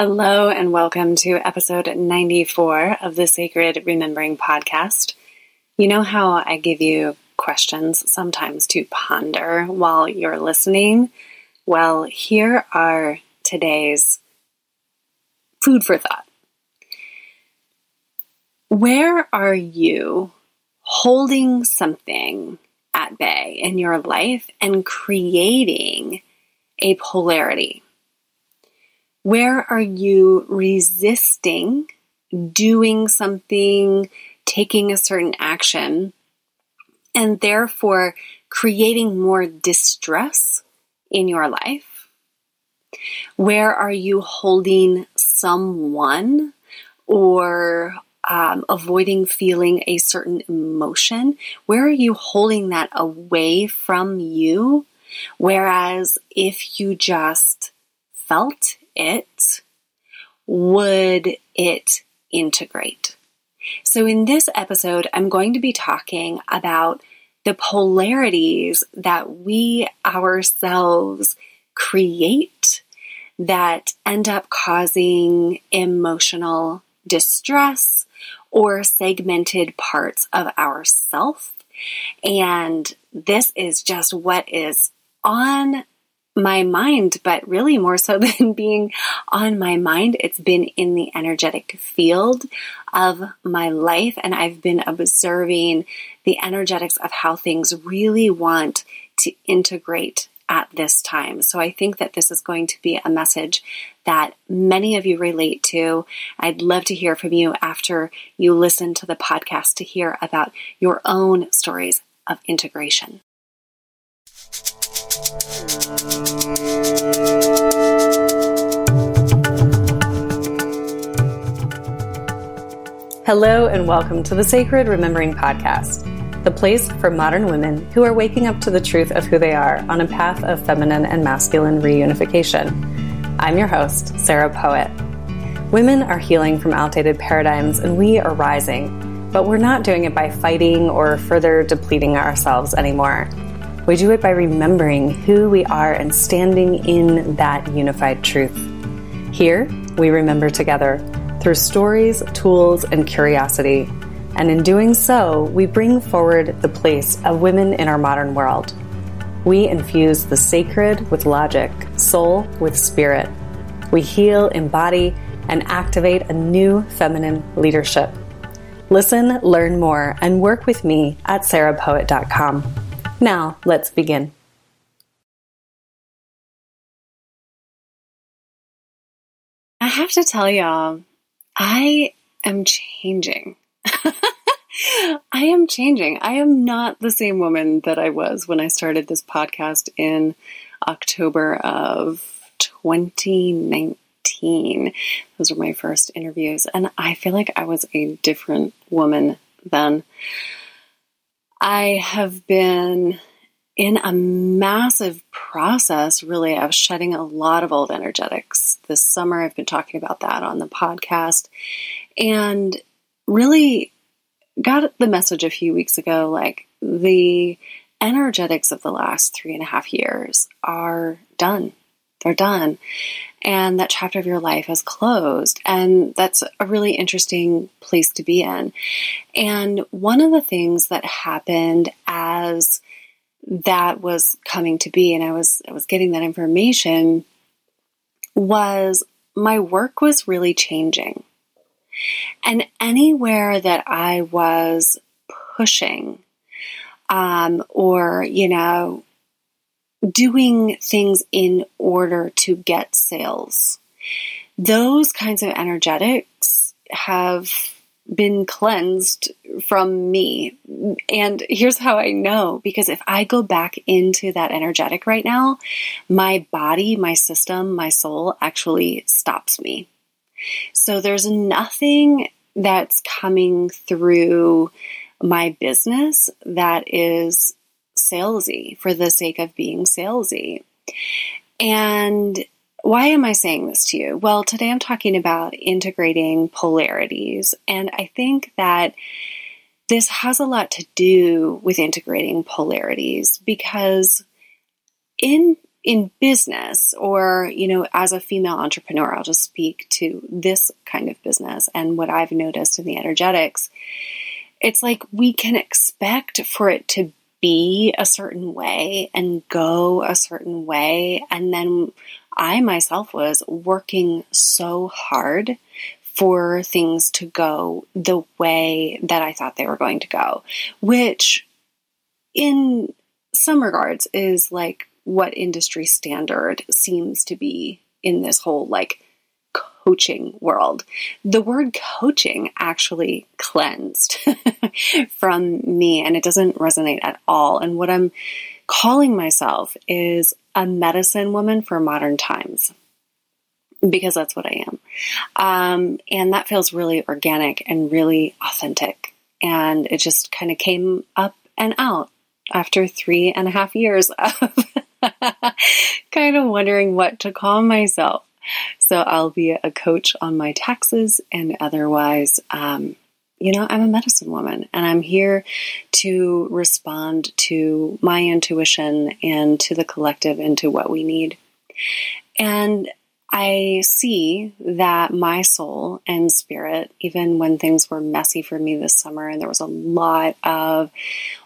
Hello, and welcome to episode 94 of the Sacred Remembering Podcast. You know how I give you questions sometimes to ponder while you're listening? Well, here are today's food for thought. Where are you holding something at bay in your life and creating a polarity? Where are you resisting doing something, taking a certain action, and therefore creating more distress in your life? Where are you holding someone or um, avoiding feeling a certain emotion? Where are you holding that away from you? Whereas if you just felt it, would it integrate? So, in this episode, I'm going to be talking about the polarities that we ourselves create that end up causing emotional distress or segmented parts of ourself. And this is just what is on my mind, but really more so than being on my mind, it's been in the energetic field of my life. And I've been observing the energetics of how things really want to integrate at this time. So I think that this is going to be a message that many of you relate to. I'd love to hear from you after you listen to the podcast to hear about your own stories of integration. Hello, and welcome to the Sacred Remembering Podcast, the place for modern women who are waking up to the truth of who they are on a path of feminine and masculine reunification. I'm your host, Sarah Poet. Women are healing from outdated paradigms, and we are rising, but we're not doing it by fighting or further depleting ourselves anymore. We do it by remembering who we are and standing in that unified truth. Here, we remember together through stories, tools, and curiosity. And in doing so, we bring forward the place of women in our modern world. We infuse the sacred with logic, soul with spirit. We heal, embody, and activate a new feminine leadership. Listen, learn more, and work with me at sarahpoet.com. Now, let's begin. I have to tell y'all, I am changing. I am changing. I am not the same woman that I was when I started this podcast in October of 2019. Those were my first interviews, and I feel like I was a different woman then. I have been in a massive process, really, of shedding a lot of old energetics. This summer, I've been talking about that on the podcast and really got the message a few weeks ago like the energetics of the last three and a half years are done. They're done. And that chapter of your life has closed. And that's a really interesting place to be in. And one of the things that happened as that was coming to be and I was I was getting that information was my work was really changing. And anywhere that I was pushing um, or, you know, doing things in order to get sales. Those kinds of energetics have been cleansed from me. And here's how I know because if I go back into that energetic right now, my body, my system, my soul actually stops me. So there's nothing that's coming through my business that is salesy for the sake of being salesy. And why am I saying this to you? Well, today I'm talking about integrating polarities. And I think that this has a lot to do with integrating polarities because in in business or, you know, as a female entrepreneur, I'll just speak to this kind of business and what I've noticed in the energetics. It's like we can expect for it to be a certain way and go a certain way. And then I myself was working so hard for things to go the way that I thought they were going to go, which in some regards is like what industry standard seems to be in this whole like coaching world. The word coaching actually cleansed from me and it doesn't resonate at all. And what I'm calling myself is a medicine woman for modern times because that's what I am. Um, and that feels really organic and really authentic. And it just kind of came up and out after three and a half years of kind of wondering what to call myself. So I'll be a coach on my taxes and otherwise, um, you know, I'm a medicine woman and I'm here to respond to my intuition and to the collective and to what we need. And I see that my soul and spirit, even when things were messy for me this summer and there was a lot of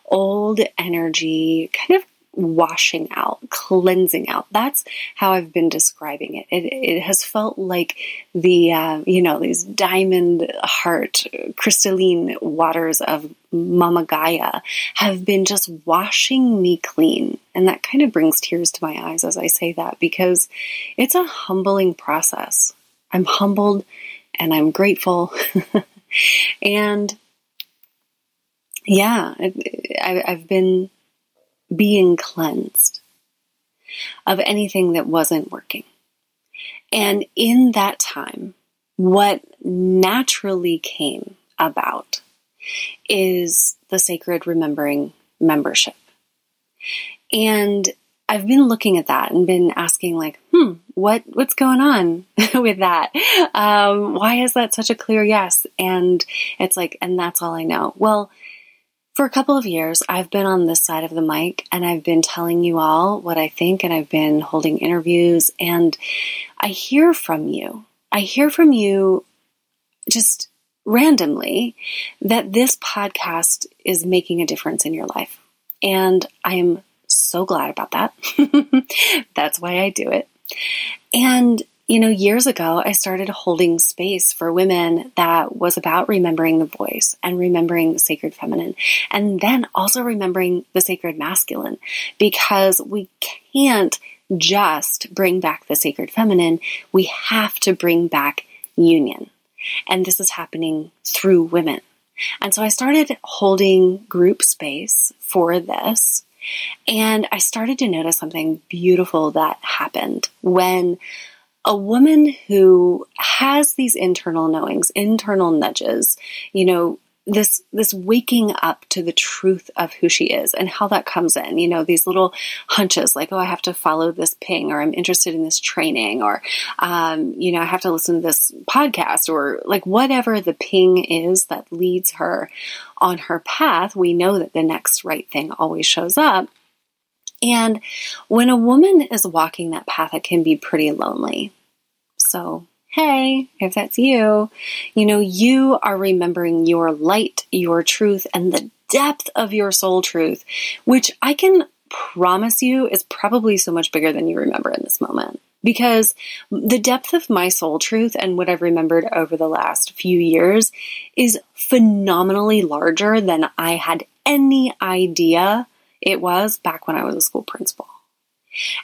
old energy kind of washing out, cleansing out. That's how I've been describing it. It, it has felt like the, uh, you know, these diamond heart, crystalline waters of Mama Gaia have been just washing me clean. And that kind of brings tears to my eyes as I say that because it's a humbling process. I'm humbled and I'm grateful. and yeah, I, I've been being cleansed of anything that wasn't working. And in that time, what naturally came about is the Sacred Remembering membership. And I've been looking at that and been asking, like, hmm, what what's going on with that? Um, why is that such a clear yes? And it's like, and that's all I know. Well, for a couple of years, I've been on this side of the mic and I've been telling you all what I think and I've been holding interviews and I hear from you. I hear from you just randomly that this podcast is making a difference in your life. And I am so glad about that. That's why I do it. And you know, years ago, I started holding space for women that was about remembering the voice and remembering the sacred feminine, and then also remembering the sacred masculine, because we can't just bring back the sacred feminine, we have to bring back union. And this is happening through women. And so I started holding group space for this. And I started to notice something beautiful that happened when a woman who has these internal knowings, internal nudges, you know, this this waking up to the truth of who she is and how that comes in you know these little hunches like oh i have to follow this ping or i'm interested in this training or um, you know i have to listen to this podcast or like whatever the ping is that leads her on her path we know that the next right thing always shows up and when a woman is walking that path, it can be pretty lonely. So, hey, if that's you, you know, you are remembering your light, your truth, and the depth of your soul truth, which I can promise you is probably so much bigger than you remember in this moment. Because the depth of my soul truth and what I've remembered over the last few years is phenomenally larger than I had any idea it was back when I was a school principal.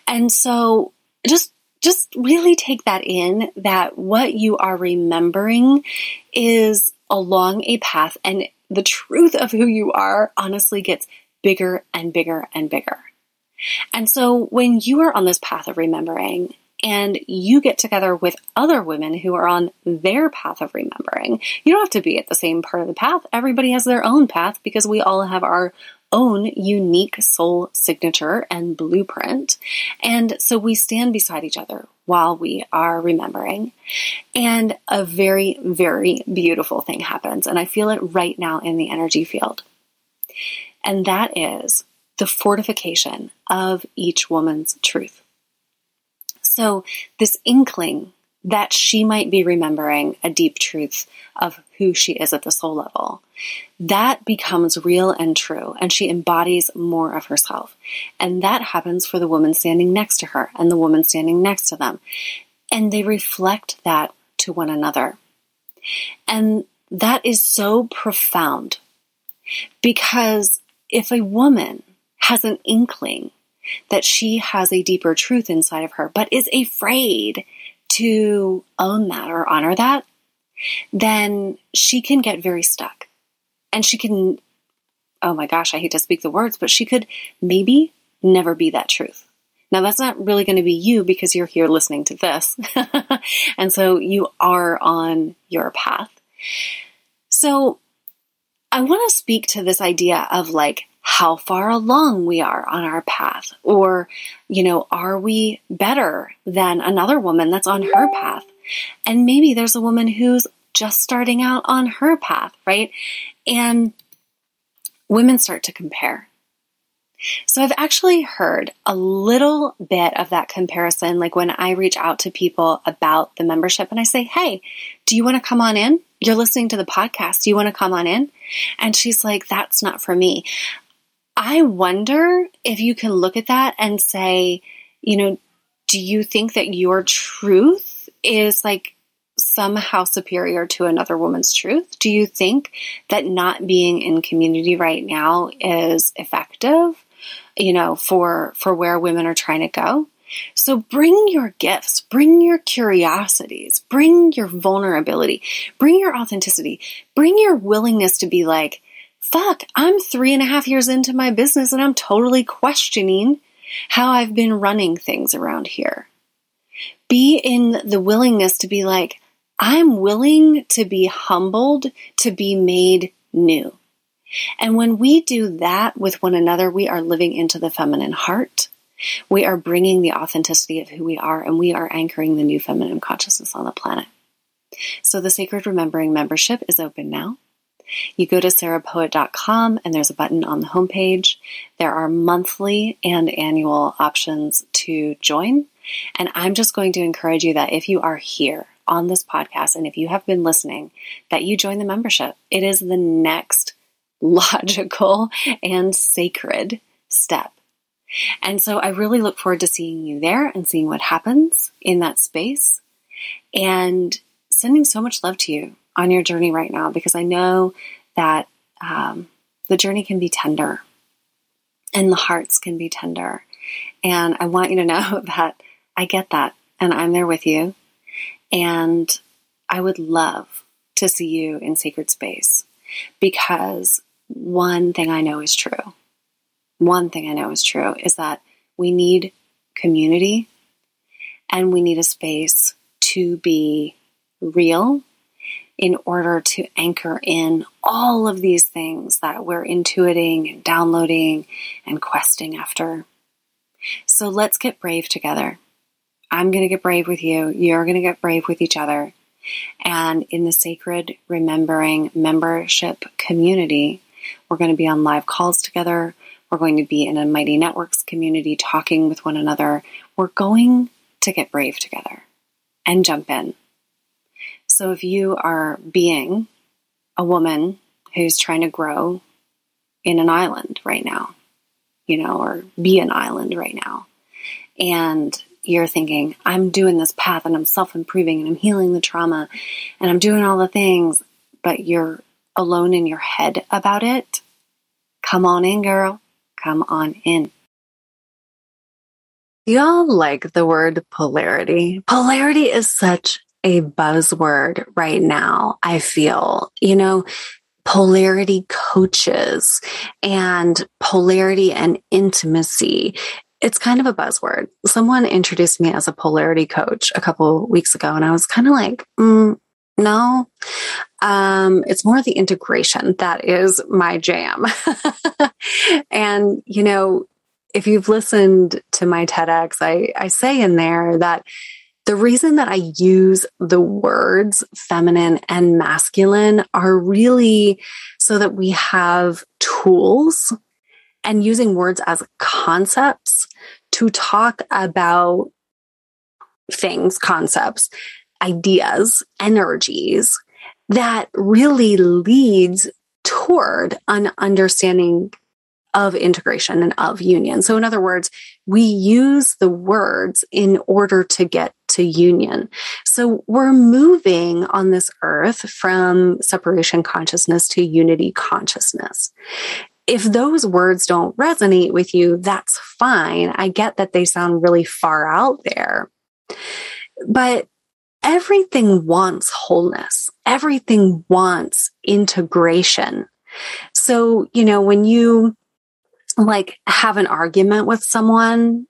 And so just just really take that in that what you are remembering is along a path and the truth of who you are honestly gets bigger and bigger and bigger. And so when you are on this path of remembering and you get together with other women who are on their path of remembering, you don't have to be at the same part of the path. Everybody has their own path because we all have our own unique soul signature and blueprint. And so we stand beside each other while we are remembering. And a very, very beautiful thing happens. And I feel it right now in the energy field. And that is the fortification of each woman's truth. So, this inkling that she might be remembering a deep truth of who she is at the soul level, that becomes real and true, and she embodies more of herself. And that happens for the woman standing next to her and the woman standing next to them. And they reflect that to one another. And that is so profound because if a woman has an inkling that she has a deeper truth inside of her, but is afraid to own that or honor that, then she can get very stuck. And she can, oh my gosh, I hate to speak the words, but she could maybe never be that truth. Now, that's not really going to be you because you're here listening to this. and so you are on your path. So I want to speak to this idea of like how far along we are on our path, or, you know, are we better than another woman that's on her path? And maybe there's a woman who's just starting out on her path, right? And women start to compare. So I've actually heard a little bit of that comparison, like when I reach out to people about the membership and I say, Hey, do you want to come on in? You're listening to the podcast. Do you want to come on in? And she's like, That's not for me. I wonder if you can look at that and say, you know, do you think that your truth is like somehow superior to another woman's truth? Do you think that not being in community right now is effective? you know, for, for where women are trying to go. So bring your gifts, bring your curiosities, bring your vulnerability, bring your authenticity, bring your willingness to be like, fuck, I'm three and a half years into my business and I'm totally questioning how I've been running things around here. Be in the willingness to be like, I'm willing to be humbled, to be made new. And when we do that with one another, we are living into the feminine heart. We are bringing the authenticity of who we are, and we are anchoring the new feminine consciousness on the planet. So the Sacred Remembering membership is open now. You go to sarahpoet.com and there's a button on the homepage. There are monthly and annual options to join. And I'm just going to encourage you that if you are here on this podcast and if you have been listening, that you join the membership. It is the next logical and sacred step. And so I really look forward to seeing you there and seeing what happens in that space and sending so much love to you on your journey right now because I know that um, the journey can be tender and the hearts can be tender. And I want you to know that I get that and I'm there with you. And I would love to see you in sacred space because one thing I know is true. One thing I know is true is that we need community and we need a space to be real in order to anchor in all of these things that we're intuiting and downloading and questing after. So let's get brave together. I'm going to get brave with you. You're going to get brave with each other. And in the Sacred Remembering membership community, we're going to be on live calls together. We're going to be in a Mighty Networks community talking with one another. We're going to get brave together and jump in. So if you are being a woman who's trying to grow in an island right now, you know, or be an island right now, and you're thinking, I'm doing this path and I'm self improving and I'm healing the trauma and I'm doing all the things, but you're alone in your head about it, come on in, girl. Come on in. Y'all like the word polarity. Polarity is such a buzzword right now. I feel, you know, polarity coaches and polarity and intimacy. It's kind of a buzzword. Someone introduced me as a polarity coach a couple weeks ago, and I was kind of like, mm, no, um, it's more the integration that is my jam. and, you know, if you've listened to my TEDx, I, I say in there that the reason that I use the words feminine and masculine are really so that we have tools and using words as concepts to talk about things, concepts, ideas, energies that really leads toward an understanding of integration and of union. So, in other words, we use the words in order to get to union. So, we're moving on this earth from separation consciousness to unity consciousness. If those words don't resonate with you, that's fine. I get that they sound really far out there. But everything wants wholeness. Everything wants integration. So, you know, when you like have an argument with someone,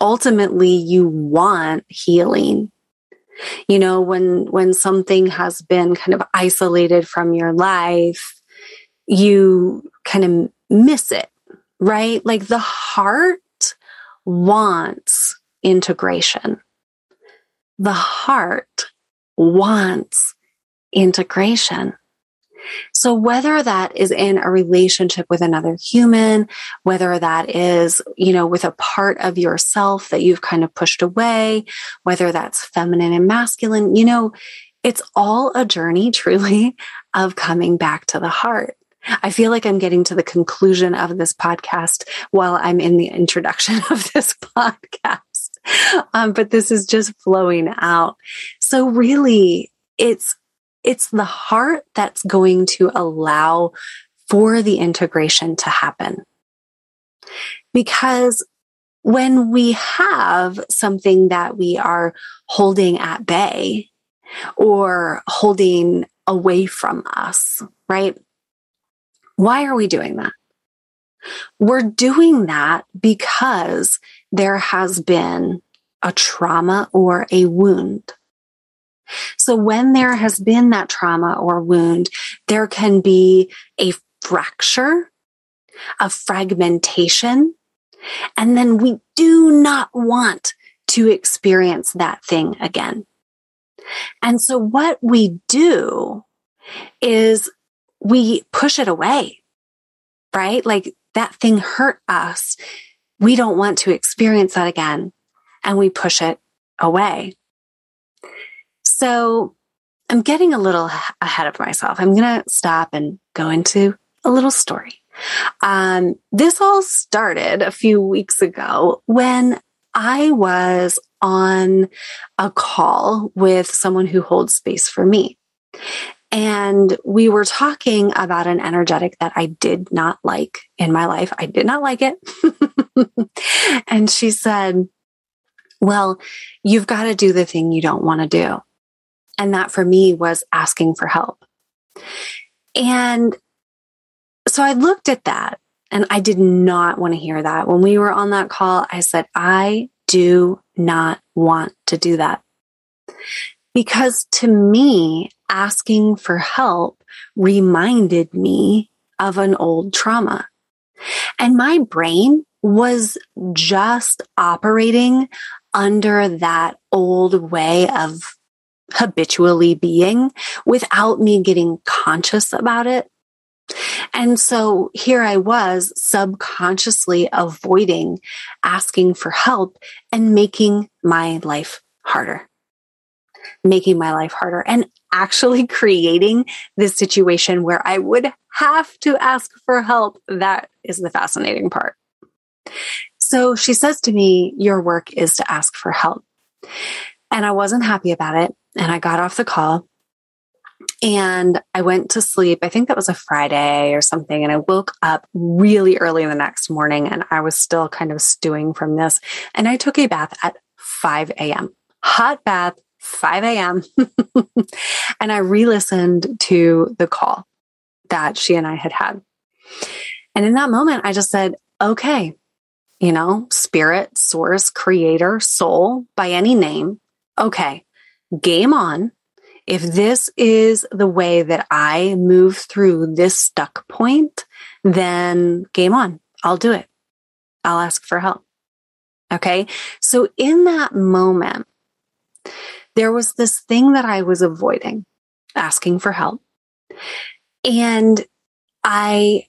ultimately you want healing. You know, when, when something has been kind of isolated from your life, you kind of miss it, right? Like the heart wants integration. The heart wants integration. So whether that is in a relationship with another human, whether that is, you know, with a part of yourself that you've kind of pushed away, whether that's feminine and masculine, you know, it's all a journey truly of coming back to the heart. I feel like I'm getting to the conclusion of this podcast while I'm in the introduction of this podcast. Um, but this is just flowing out. So really, it's it's the heart that's going to allow for the integration to happen. Because when we have something that we are holding at bay or holding away from us, right? Why are we doing that? We're doing that because there has been a trauma or a wound. So when there has been that trauma or wound, there can be a fracture, a fragmentation, and then we do not want to experience that thing again. And so what we do is we push it away, right? Like that thing hurt us. We don't want to experience that again. And we push it away. So I'm getting a little ahead of myself. I'm going to stop and go into a little story. Um, this all started a few weeks ago when I was on a call with someone who holds space for me. And we were talking about an energetic that I did not like in my life. I did not like it. and she said, Well, you've got to do the thing you don't want to do. And that for me was asking for help. And so I looked at that and I did not want to hear that. When we were on that call, I said, I do not want to do that. Because to me, asking for help reminded me of an old trauma. And my brain was just operating under that old way of habitually being without me getting conscious about it. And so here I was subconsciously avoiding asking for help and making my life harder. Making my life harder and actually creating this situation where I would have to ask for help. That is the fascinating part. So she says to me, Your work is to ask for help. And I wasn't happy about it and I got off the call and I went to sleep. I think that was a Friday or something. And I woke up really early the next morning and I was still kind of stewing from this. And I took a bath at 5 a.m. Hot bath, 5 a.m. and I re listened to the call that she and I had had. And in that moment, I just said, okay, you know, spirit, source, creator, soul by any name. Okay, game on. If this is the way that I move through this stuck point, then game on. I'll do it. I'll ask for help. Okay. So in that moment, there was this thing that I was avoiding, asking for help. And I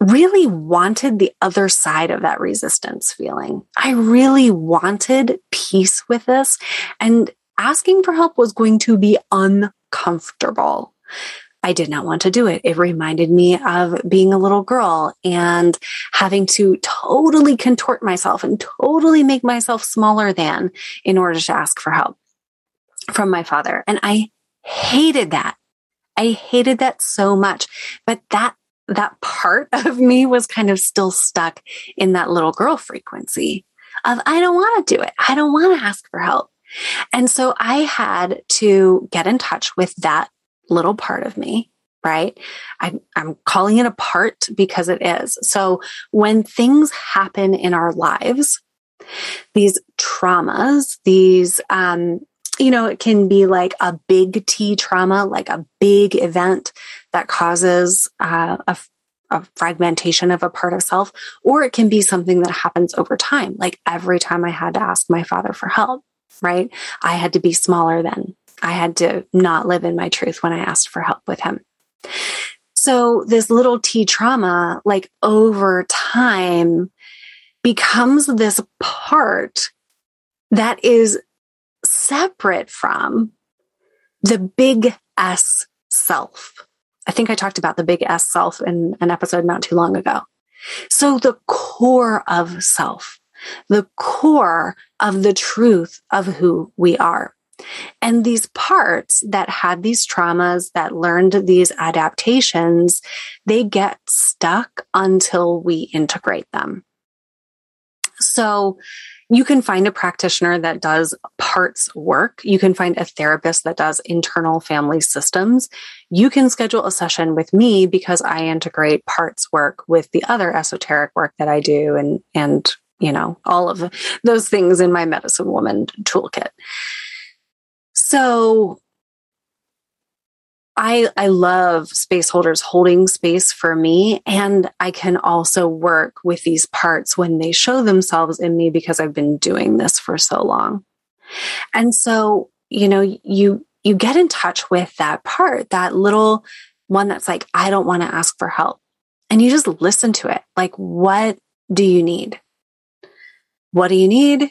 really wanted the other side of that resistance feeling. I really wanted peace with this and asking for help was going to be uncomfortable. I did not want to do it. It reminded me of being a little girl and having to totally contort myself and totally make myself smaller than in order to ask for help from my father. And I hated that. I hated that so much. But that that part of me was kind of still stuck in that little girl frequency of I don't want to do it. I don't want to ask for help. And so I had to get in touch with that little part of me, right? I, am calling it a part because it is. So when things happen in our lives, these traumas, these, um, you know, it can be like a big T trauma, like a big event that causes uh, a, a fragmentation of a part of self, or it can be something that happens over time. Like every time I had to ask my father for help, right? I had to be smaller than I had to not live in my truth when I asked for help with him. So this little T trauma, like over time, becomes this part that is separate from the big S self. I think I talked about the big S self in an episode not too long ago. So the core of self, the core of the truth of who we are. And these parts that had these traumas, that learned these adaptations, they get stuck until we integrate them. So you can find a practitioner that does parts work. You can find a therapist that does internal family systems. You can schedule a session with me because I integrate parts work with the other esoteric work that I do and, and, you know, all of those things in my medicine woman toolkit. So I, I love space holders holding space for me. And I can also work with these parts when they show themselves in me because I've been doing this for so long. And so, you know, you, you get in touch with that part, that little one that's like, I don't want to ask for help. And you just listen to it. Like, what do you need? What do you need?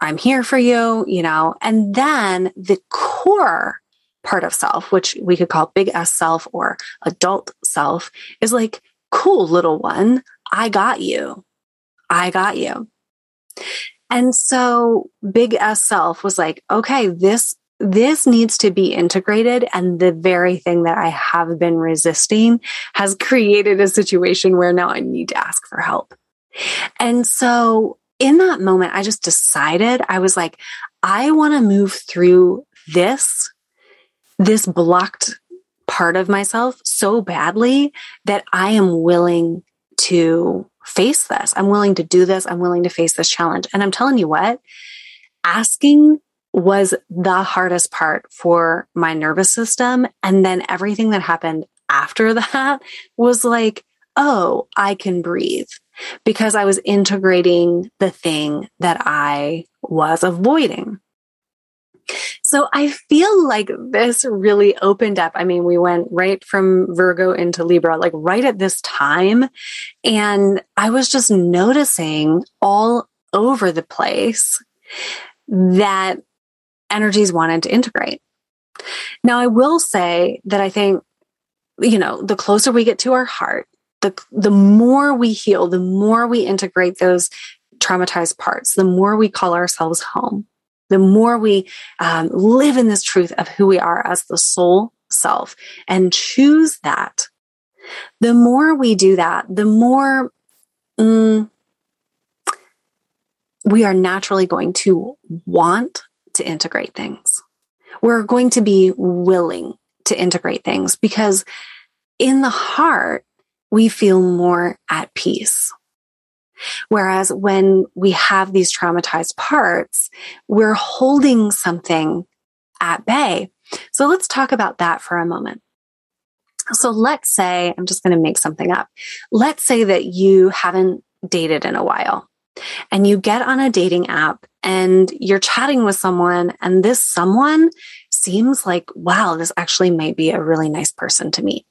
I'm here for you, you know, and then the core part of self, which we could call big S self or adult self is like, cool little one. I got you. I got you. And so big S self was like, okay, this, this needs to be integrated. And the very thing that I have been resisting has created a situation where now I need to ask for help. And so in that moment, I just decided I was like, I want to move through this, this blocked part of myself so badly that I am willing to face this. I'm willing to do this. I'm willing to face this challenge. And I'm telling you what, asking was the hardest part for my nervous system. And then everything that happened after that was like, oh, I can breathe because I was integrating the thing that I was avoiding. So I feel like this really opened up. I mean, we went right from Virgo into Libra, like right at this time. And I was just noticing all over the place that energies wanted to integrate. Now, I will say that I think, you know, the closer we get to our heart, the, the more we heal, the more we integrate those traumatized parts, the more we call ourselves home, the more we um, live in this truth of who we are as the soul self and choose that, the more we do that, the more mm, we are naturally going to want to integrate things. We're going to be willing to integrate things because in the heart, we feel more at peace. Whereas when we have these traumatized parts, we're holding something at bay. So let's talk about that for a moment. So let's say, I'm just going to make something up. Let's say that you haven't dated in a while and you get on a dating app and you're chatting with someone and this someone seems like, wow, this actually might be a really nice person to meet.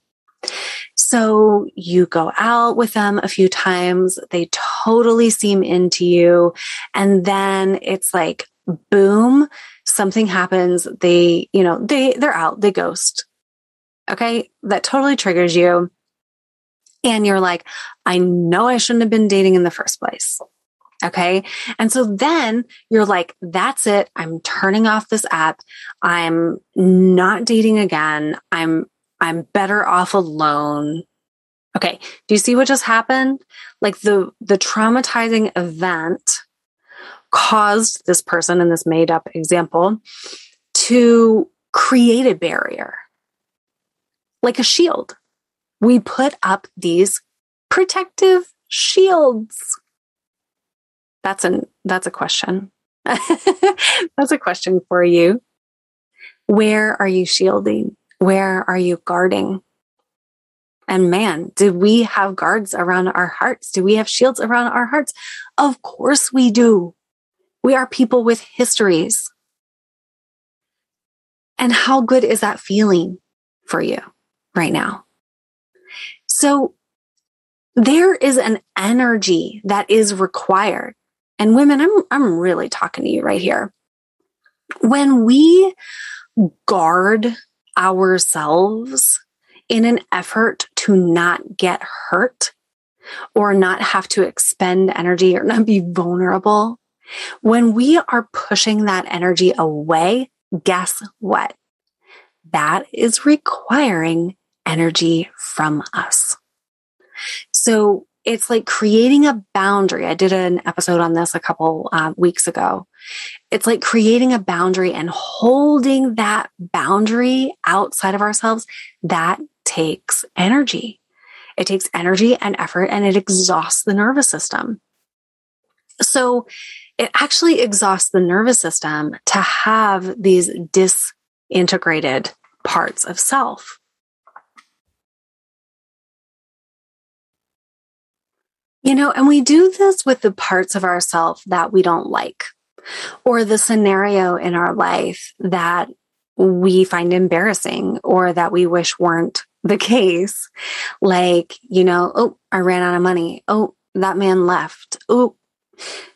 So you go out with them a few times. They totally seem into you. And then it's like, boom, something happens. They, you know, they, they're out, they ghost. Okay. That totally triggers you. And you're like, I know I shouldn't have been dating in the first place. Okay. And so then you're like, that's it. I'm turning off this app. I'm not dating again. I'm, I'm better off alone. Okay. Do you see what just happened? Like the, the traumatizing event caused this person in this made up example to create a barrier, like a shield. We put up these protective shields. That's an that's a question. that's a question for you. Where are you shielding? Where are you guarding? And man, do we have guards around our hearts? Do we have shields around our hearts? Of course we do. We are people with histories. And how good is that feeling for you right now? So there is an energy that is required. And women, I'm, I'm really talking to you right here. When we guard ourselves in an effort to not get hurt or not have to expend energy or not be vulnerable, when we are pushing that energy away, guess what? That is requiring energy from us. So it's like creating a boundary. I did an episode on this a couple uh, weeks ago. It's like creating a boundary and holding that boundary outside of ourselves. That takes energy. It takes energy and effort and it exhausts the nervous system. So it actually exhausts the nervous system to have these disintegrated parts of self. You know, and we do this with the parts of ourself that we don't like or the scenario in our life that we find embarrassing or that we wish weren't the case. Like, you know, oh, I ran out of money. Oh, that man left. Oh,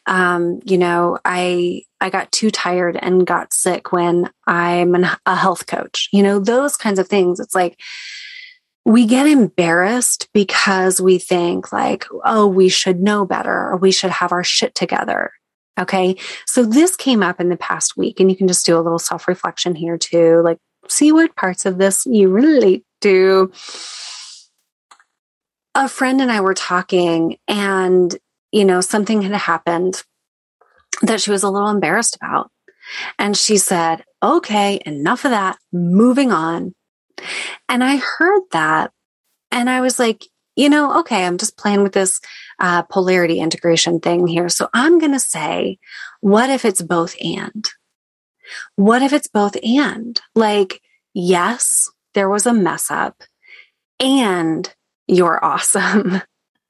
um, you know, I I got too tired and got sick when I'm an, a health coach. You know, those kinds of things. It's like we get embarrassed because we think like, oh, we should know better or we should have our shit together. Okay. So this came up in the past week and you can just do a little self reflection here too. Like see what parts of this you relate to. A friend and I were talking and, you know, something had happened that she was a little embarrassed about. And she said, okay, enough of that, moving on. And I heard that and I was like, you know, okay, I'm just playing with this uh, polarity integration thing here. So I'm going to say, what if it's both and? What if it's both and? Like, yes, there was a mess up and you're awesome,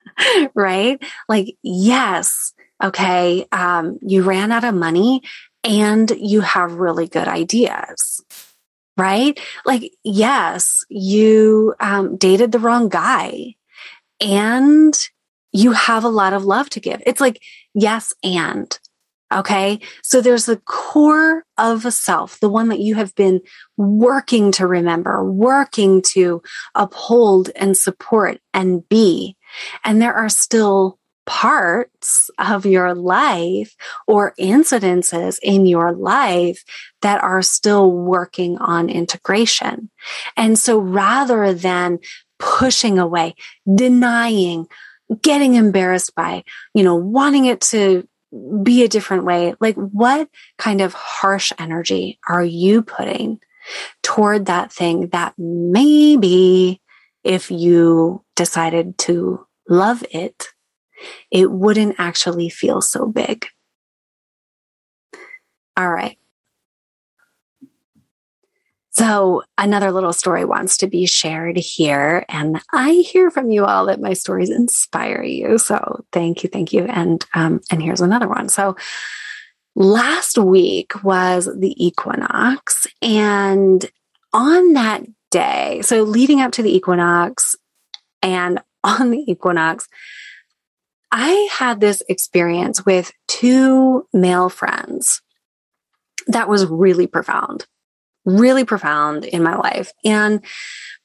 right? Like, yes, okay, um, you ran out of money and you have really good ideas right? Like, yes, you um, dated the wrong guy and you have a lot of love to give. It's like, yes, and. Okay. So there's the core of a self, the one that you have been working to remember, working to uphold and support and be. And there are still parts of your life or incidences in your life that are still working on integration. And so rather than pushing away, denying, getting embarrassed by, you know, wanting it to be a different way, like what kind of harsh energy are you putting toward that thing that maybe if you decided to love it, it wouldn't actually feel so big. All right. So, another little story wants to be shared here. And I hear from you all that my stories inspire you. So, thank you, thank you. And, um, and here's another one. So, last week was the equinox. And on that day, so leading up to the equinox, And on the equinox, I had this experience with two male friends that was really profound, really profound in my life. And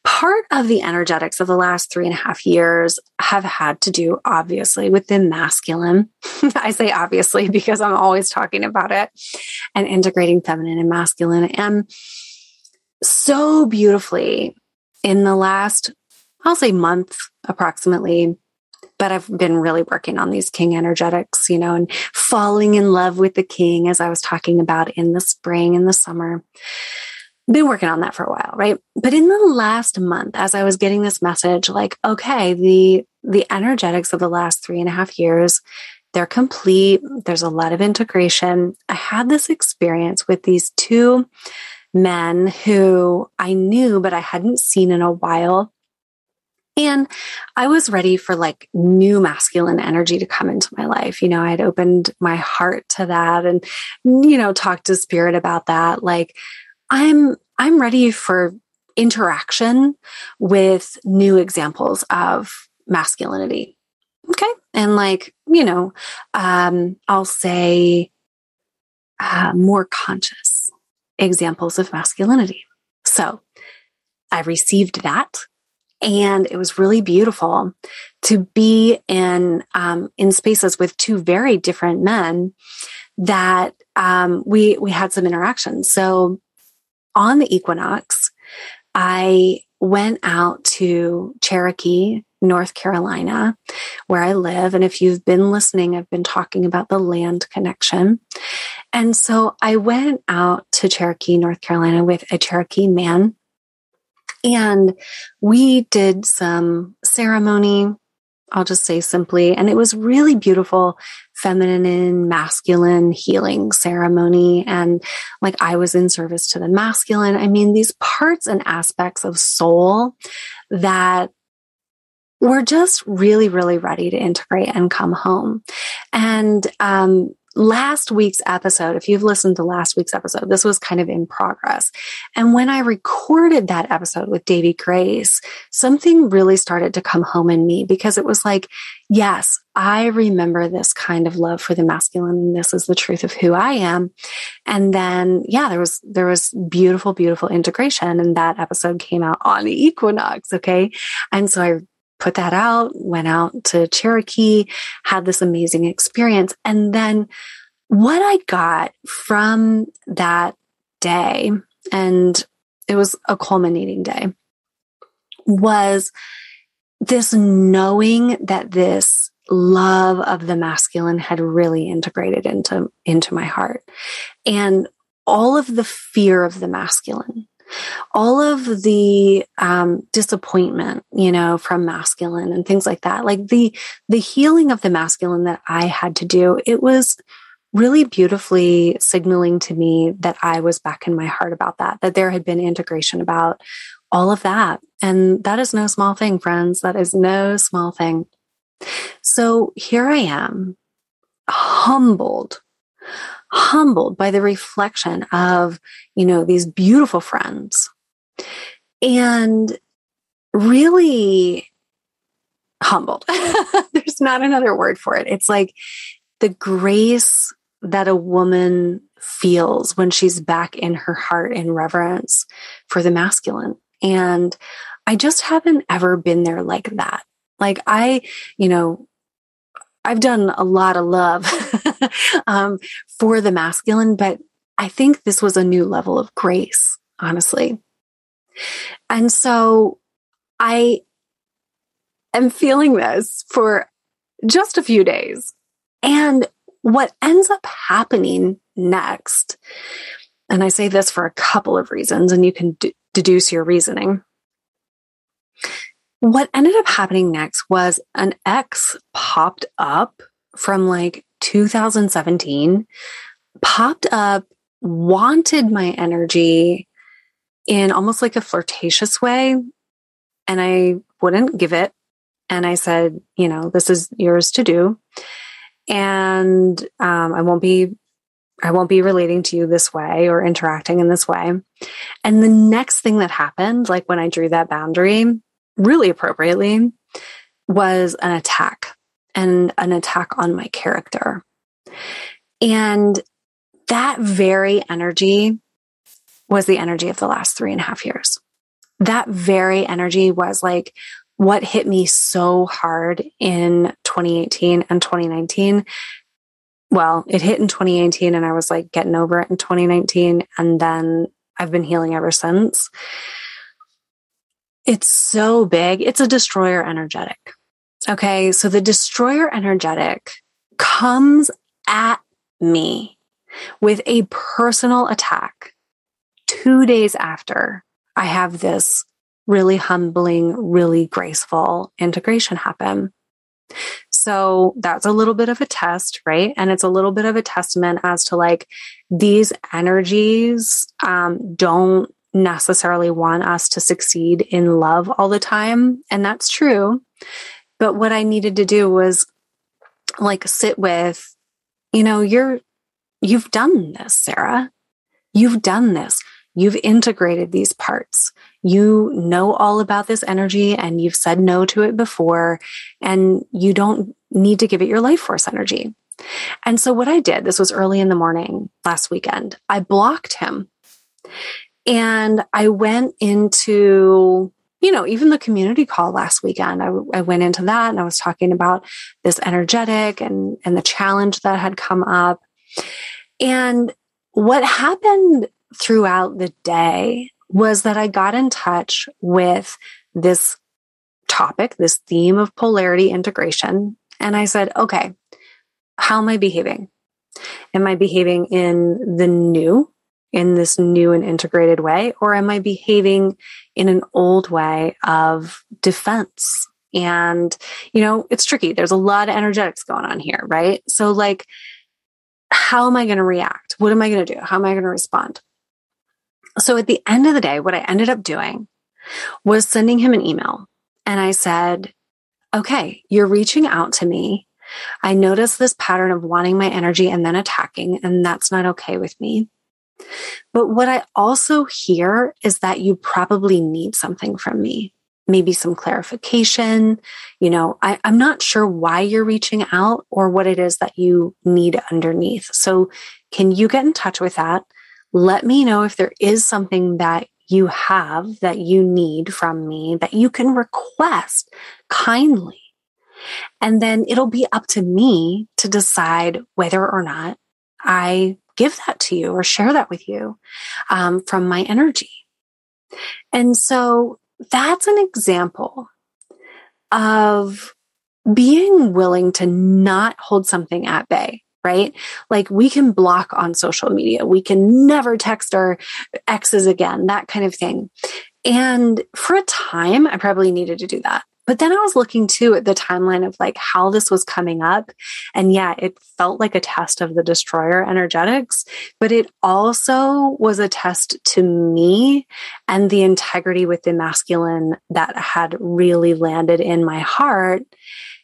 part of the energetics of the last three and a half years have had to do, obviously, with the masculine. I say obviously because I'm always talking about it and integrating feminine and masculine. And so beautifully in the last, I'll say month approximately, but I've been really working on these king energetics, you know, and falling in love with the king as I was talking about in the spring and the summer. Been working on that for a while, right? But in the last month, as I was getting this message, like, okay, the the energetics of the last three and a half years, they're complete. There's a lot of integration. I had this experience with these two men who I knew, but I hadn't seen in a while. And I was ready for like new masculine energy to come into my life. You know, I had opened my heart to that and, you know, talked to spirit about that. Like, I'm, I'm ready for interaction with new examples of masculinity. Okay. And like, you know, um, I'll say, uh, more conscious examples of masculinity. So I received that and it was really beautiful to be in um, in spaces with two very different men that um, we we had some interactions. So on the equinox, I went out to Cherokee, North Carolina, where I live. And if you've been listening, I've been talking about the land connection. And so I went out to Cherokee, North Carolina with a Cherokee man and we did some ceremony, I'll just say simply, and it was really beautiful, feminine masculine healing ceremony. And like I was in service to the masculine. I mean, these parts and aspects of soul that were just really, really ready to integrate and come home. And um, last week's episode, if you've listened to last week's episode, this was kind of in progress. And when I recorded that episode with Davy Grace, something really started to come home in me because it was like, yes, I remember this kind of love for the masculine and this is the truth of who I am. And then, yeah, there was, there was beautiful, beautiful integration and that episode came out on the equinox. Okay. And so I put that out, went out to Cherokee, had this amazing experience. And then what I got from that day, and it was a culminating day, was this knowing that this love of the masculine had really integrated into, into my heart and all of the fear of the masculine all of the um, disappointment, you know, from masculine and things like that, like the the healing of the masculine that I had to do, it was really beautifully signaling to me that I was back in my heart about that, that there had been integration about all of that. And that is no small thing, friends. That is no small thing. So here I am, humbled humbled by the reflection of, you know, these beautiful friends and really humbled. There's not another word for it. It's like the grace that a woman feels when she's back in her heart in reverence for the masculine. And I just haven't ever been there like that. Like I, you know, I've done a lot of love um, for the masculine, but I think this was a new level of grace, honestly. And so I am feeling this for just a few days. And what ends up happening next, and I say this for a couple of reasons, and you can d- deduce your reasoning what ended up happening next was an ex popped up from like 2017, popped up, wanted my energy in almost like a flirtatious way. And I wouldn't give it. And I said, you know, this is yours to do. And um, I won't be I won't be relating to you this way or interacting in this way. And the next thing that happened, like when I drew that boundary, really appropriately was an attack and an attack on my character. And that very energy was the energy of the last three and a half years. That very energy was like what hit me so hard in 2018 and 2019. Well, it hit in 2018 and I was like getting over it in 2019. And then I've been healing ever since. It's so big. It's a destroyer energetic. Okay. So the destroyer energetic comes at me with a personal attack two days after I have this really humbling, really graceful integration happen. So that's a little bit of a test, right? And it's a little bit of a testament as to like these energies um, don't necessarily want us to succeed in love all the time. And that's true. But what I needed to do was like sit with, you know, you're, you've done this, Sarah. You've done this. You've integrated these parts. You know all about this energy and you've said no to it before and you don't need to give it your life force energy. And so what I did, this was early in the morning last weekend, I blocked him and I went into you know, even the community call last weekend, I, I, went into that and I was talking about this energetic and, and the challenge that had come up. And what happened throughout the day was that I got in touch with this topic, this theme of polarity integration. And I said, okay, how am I behaving? Am I behaving in the new, in this new and integrated way? Or am I behaving in an old way of defense? And, you know, it's tricky. There's a lot of energetics going on here, right? So, like, how am I going to react? What am I going to do? How am I going to respond? So at the end of the day, what I ended up doing was sending him an email. And I said, okay, you're reaching out to me. I notice this pattern of wanting my energy and then attacking, and that's not okay with me. But what I also hear is that you probably need something from me, maybe some clarification. You know, I, am not sure why you're reaching out or what it is that you need underneath. So can you get in touch with that? let me know if there is something that you have that you need from me that you can request kindly. And then it'll be up to me to decide whether or not I give that to you or share that with you um, from my energy. And so that's an example of being willing to not hold something at bay right? Like we can block on social media. We can never text our exes again, that kind of thing. And for a time, I probably needed to do that. But then I was looking too at the timeline of like how this was coming up. And yeah, it felt like a test of the destroyer energetics, but it also was a test to me and the integrity with the masculine that had really landed in my heart.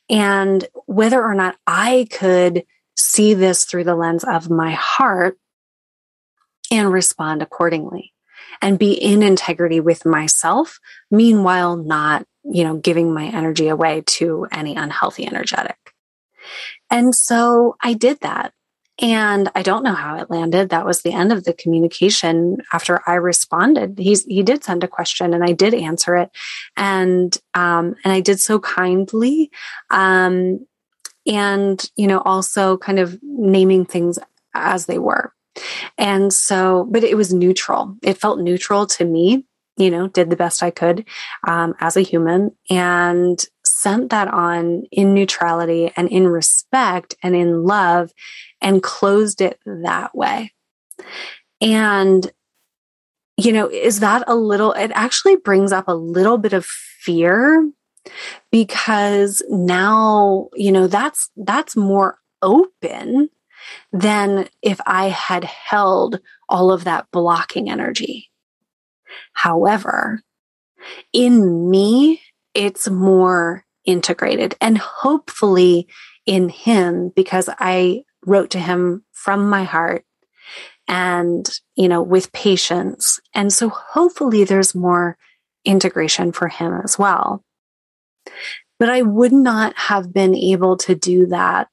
And whether or not I could see this through the lens of my heart and respond accordingly and be in integrity with myself. Meanwhile, not, you know, giving my energy away to any unhealthy energetic. And so I did that. And I don't know how it landed. That was the end of the communication after I responded. He's, he did send a question and I did answer it. And, um, and I did so kindly. Um, and, you know, also kind of naming things as they were. And so, but it was neutral. It felt neutral to me, you know, did the best I could um, as a human and sent that on in neutrality and in respect and in love and closed it that way. And, you know, is that a little, it actually brings up a little bit of fear because now, you know, that's, that's more open than if I had held all of that blocking energy. However, in me, it's more integrated and hopefully in him because I wrote to him from my heart and, you know, with patience. And so hopefully there's more integration for him as well. But I would not have been able to do that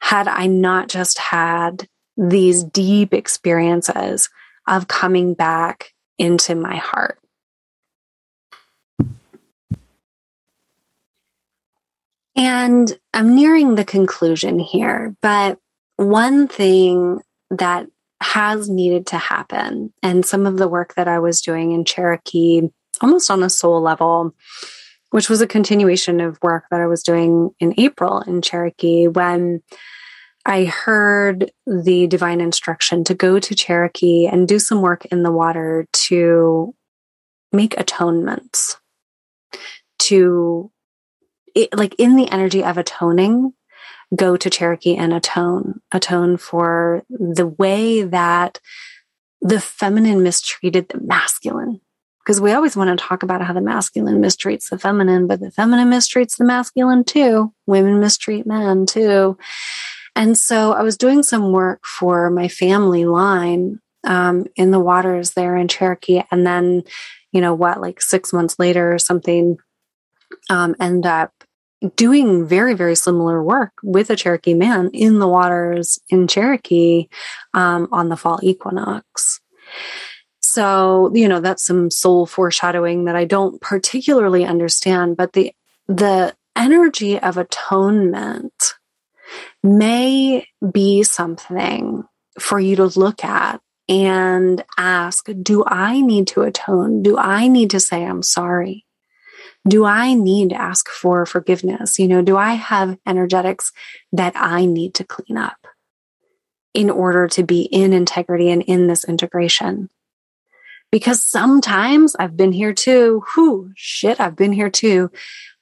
had I not just had these deep experiences of coming back into my heart. And I'm nearing the conclusion here, but one thing that has needed to happen, and some of the work that I was doing in Cherokee, almost on a soul level, which was a continuation of work that I was doing in April in Cherokee when I heard the divine instruction to go to Cherokee and do some work in the water to make atonements, to it, like in the energy of atoning, go to Cherokee and atone, atone for the way that the feminine mistreated the masculine. Because we always want to talk about how the masculine mistreats the feminine, but the feminine mistreats the masculine too. Women mistreat men too. And so I was doing some work for my family line um, in the waters there in Cherokee. And then, you know, what, like six months later or something, um, end up doing very, very similar work with a Cherokee man in the waters in Cherokee um, on the fall equinox. So, you know, that's some soul foreshadowing that I don't particularly understand, but the the energy of atonement may be something for you to look at and ask Do I need to atone? Do I need to say I'm sorry? Do I need to ask for forgiveness? You know, do I have energetics that I need to clean up in order to be in integrity and in this integration? Because sometimes I've been here too. Whoo, shit, I've been here too.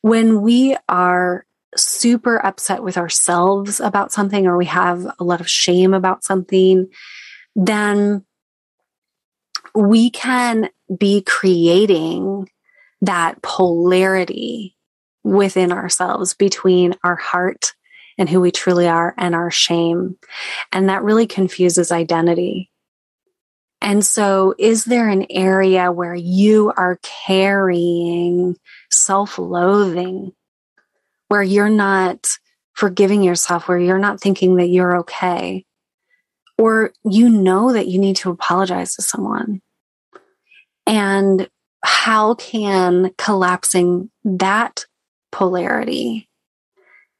When we are super upset with ourselves about something or we have a lot of shame about something, then we can be creating that polarity within ourselves between our heart and who we truly are and our shame. And that really confuses identity. And so, is there an area where you are carrying self loathing where you're not forgiving yourself, where you're not thinking that you're okay, or you know that you need to apologize to someone. And how can collapsing that polarity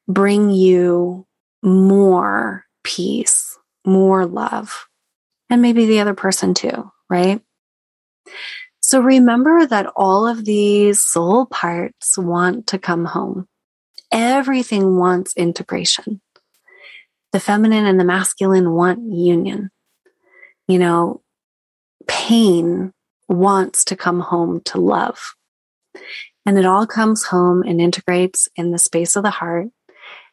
bring you more peace, more love, and maybe the other person too, right? So remember that all of these soul parts want to come home everything wants integration. The feminine and the masculine want union. You know, pain wants to come home to love. And it all comes home and integrates in the space of the heart.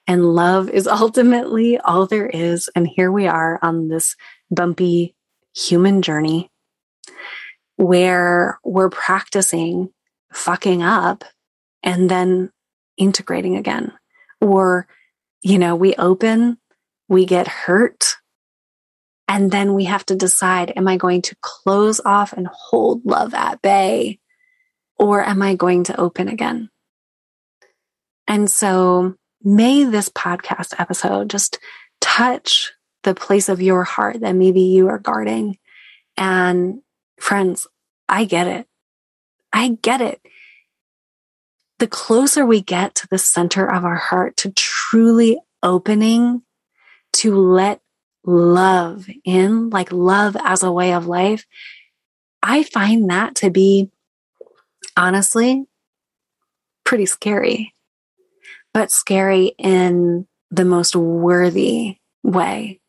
And love is ultimately all there is. And here we are on this bumpy human journey where we're practicing fucking up and then integrating again. Or, you know, we open, we get hurt, and then we have to decide am I going to close off and hold love at bay? Or am I going to open again? And so may this podcast episode just touch the place of your heart that maybe you are guarding. And friends, I get it. I get it the closer we get to the center of our heart, to truly opening to let love in, like love as a way of life, I find that to be honestly pretty scary, but scary in the most worthy way,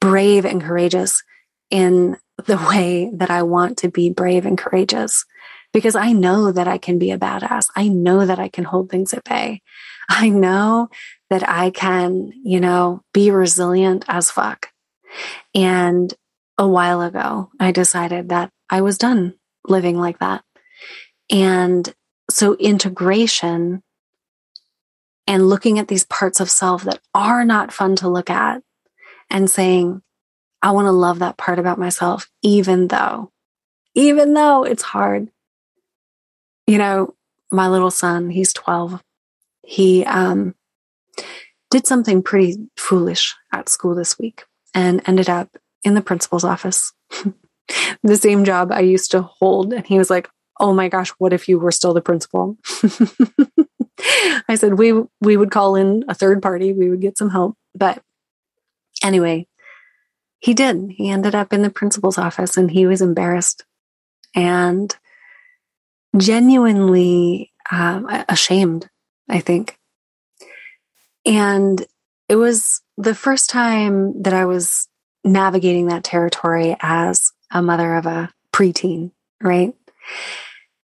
brave and courageous in the way that I want to be brave and courageous because I know that I can be a badass. I know that I can hold things at bay. I know that I can, you know, be resilient as fuck. And a while ago, I decided that I was done living like that. And so integration and looking at these parts of self that are not fun to look at and saying, I want to love that part about myself, even though, even though it's hard, you know, my little son, he's 12. he um, did something pretty foolish at school this week and ended up in the principal's office. the same job I used to hold. And he was like, Oh my gosh, what if you were still the principal? I said, we, we would call in a third party. We would get some help. But anyway, he did. He ended up in the principal's office and he was embarrassed and genuinely um, ashamed, I think. And it was the first time that I was navigating that territory as a mother of a preteen, right?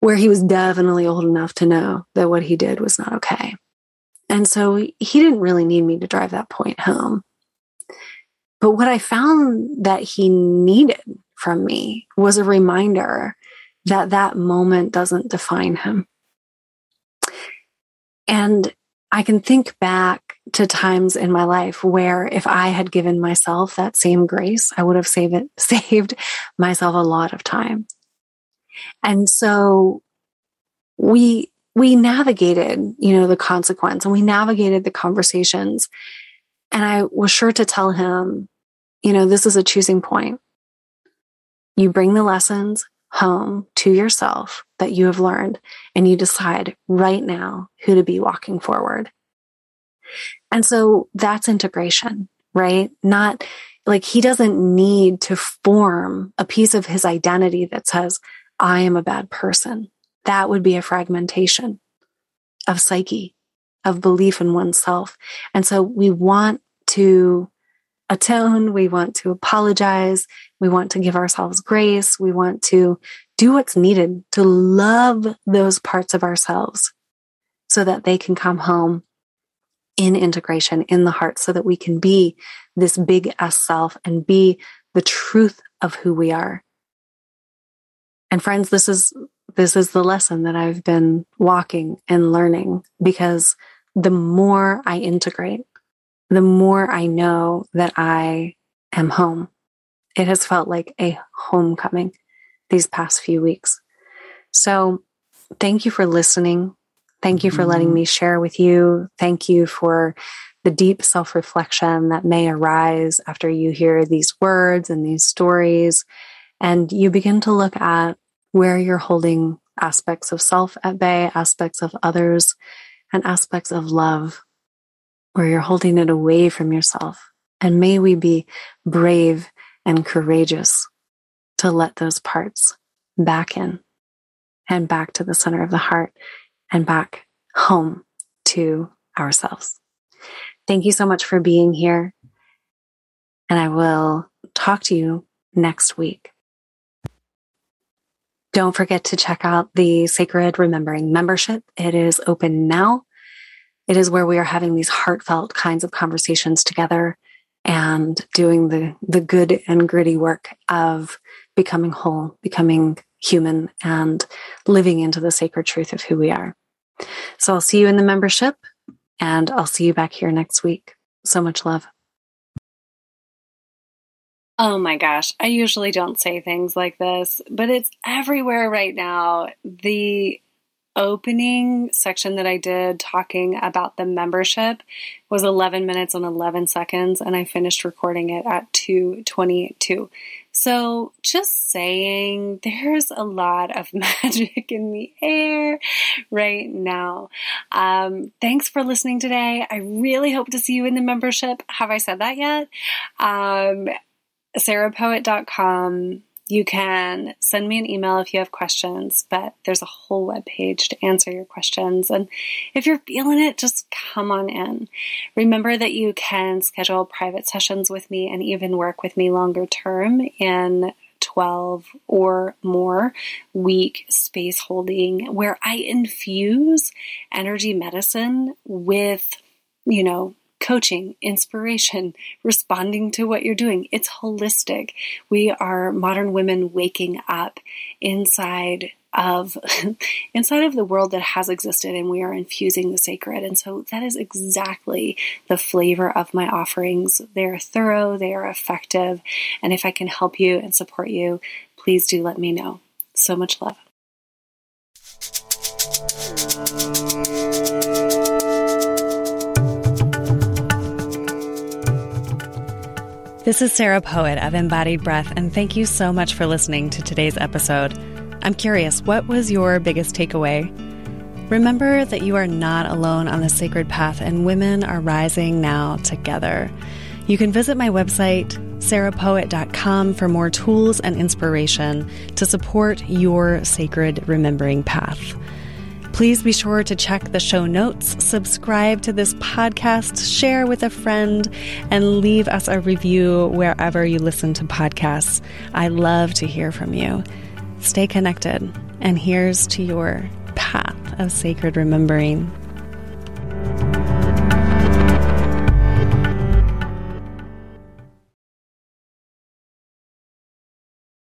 Where he was definitely old enough to know that what he did was not okay. And so he didn't really need me to drive that point home. But what I found that he needed from me was a reminder that that moment doesn't define him. And I can think back to times in my life where if I had given myself that same grace, I would have saved saved myself a lot of time. And so we, we navigated, you know, the consequence and we navigated the conversations. And I was sure to tell him, you know, this is a choosing point. You bring the lessons home to yourself that you have learned and you decide right now who to be walking forward. And so that's integration, right? Not like he doesn't need to form a piece of his identity that says, I am a bad person. That would be a fragmentation of psyche, of belief in oneself. And so we want to atone. We want to apologize. We want to give ourselves grace. We want to do what's needed to love those parts of ourselves so that they can come home in integration in the heart so that we can be this big S self and be the truth of who we are. And friends, this is, this is the lesson that I've been walking and learning because the more I integrate, the more I know that I am home. It has felt like a homecoming these past few weeks. So thank you for listening. Thank you for letting mm-hmm. me share with you. Thank you for the deep self reflection that may arise after you hear these words and these stories. And you begin to look at where you're holding aspects of self at bay, aspects of others, and aspects of love, where you're holding it away from yourself. And may we be brave and courageous to let those parts back in and back to the center of the heart and back home to ourselves. Thank you so much for being here. And I will talk to you next week. Don't forget to check out the Sacred Remembering membership. It is open now. It is where we are having these heartfelt kinds of conversations together and doing the, the good and gritty work of becoming whole, becoming human and living into the sacred truth of who we are. So I'll see you in the membership and I'll see you back here next week. So much love. Oh my gosh, I usually don't say things like this, but it's everywhere right now. The opening section that I did talking about the membership was 11 minutes and 11 seconds, and I finished recording it at 2:22. So, just saying, there's a lot of magic in the air right now. Um, thanks for listening today. I really hope to see you in the membership. Have I said that yet? Um, sarahpoet.com you can send me an email if you have questions, but there's a whole web page to answer your questions. And if you're feeling it, just come on in. Remember that you can schedule private sessions with me and even work with me longer term in 12 or more week space holding where I infuse energy medicine with, you know, coaching, inspiration, responding to what you're doing. It's holistic. We are modern women waking up inside of inside of the world that has existed and we are infusing the sacred and so that is exactly the flavor of my offerings they're thorough they are effective and if i can help you and support you please do let me know so much love This is Sarah Poet of Embodied Breath, and thank you so much for listening to today's episode. I'm curious, what was your biggest takeaway? Remember that you are not alone on the sacred path, and women are rising now together. You can visit my website, sarahpoet.com, for more tools and inspiration to support your sacred remembering path. Please be sure to check the show notes, subscribe to this podcast, share with a friend, and leave us a review wherever you listen to podcasts. I love to hear from you. Stay connected, and here's to your path of sacred remembering.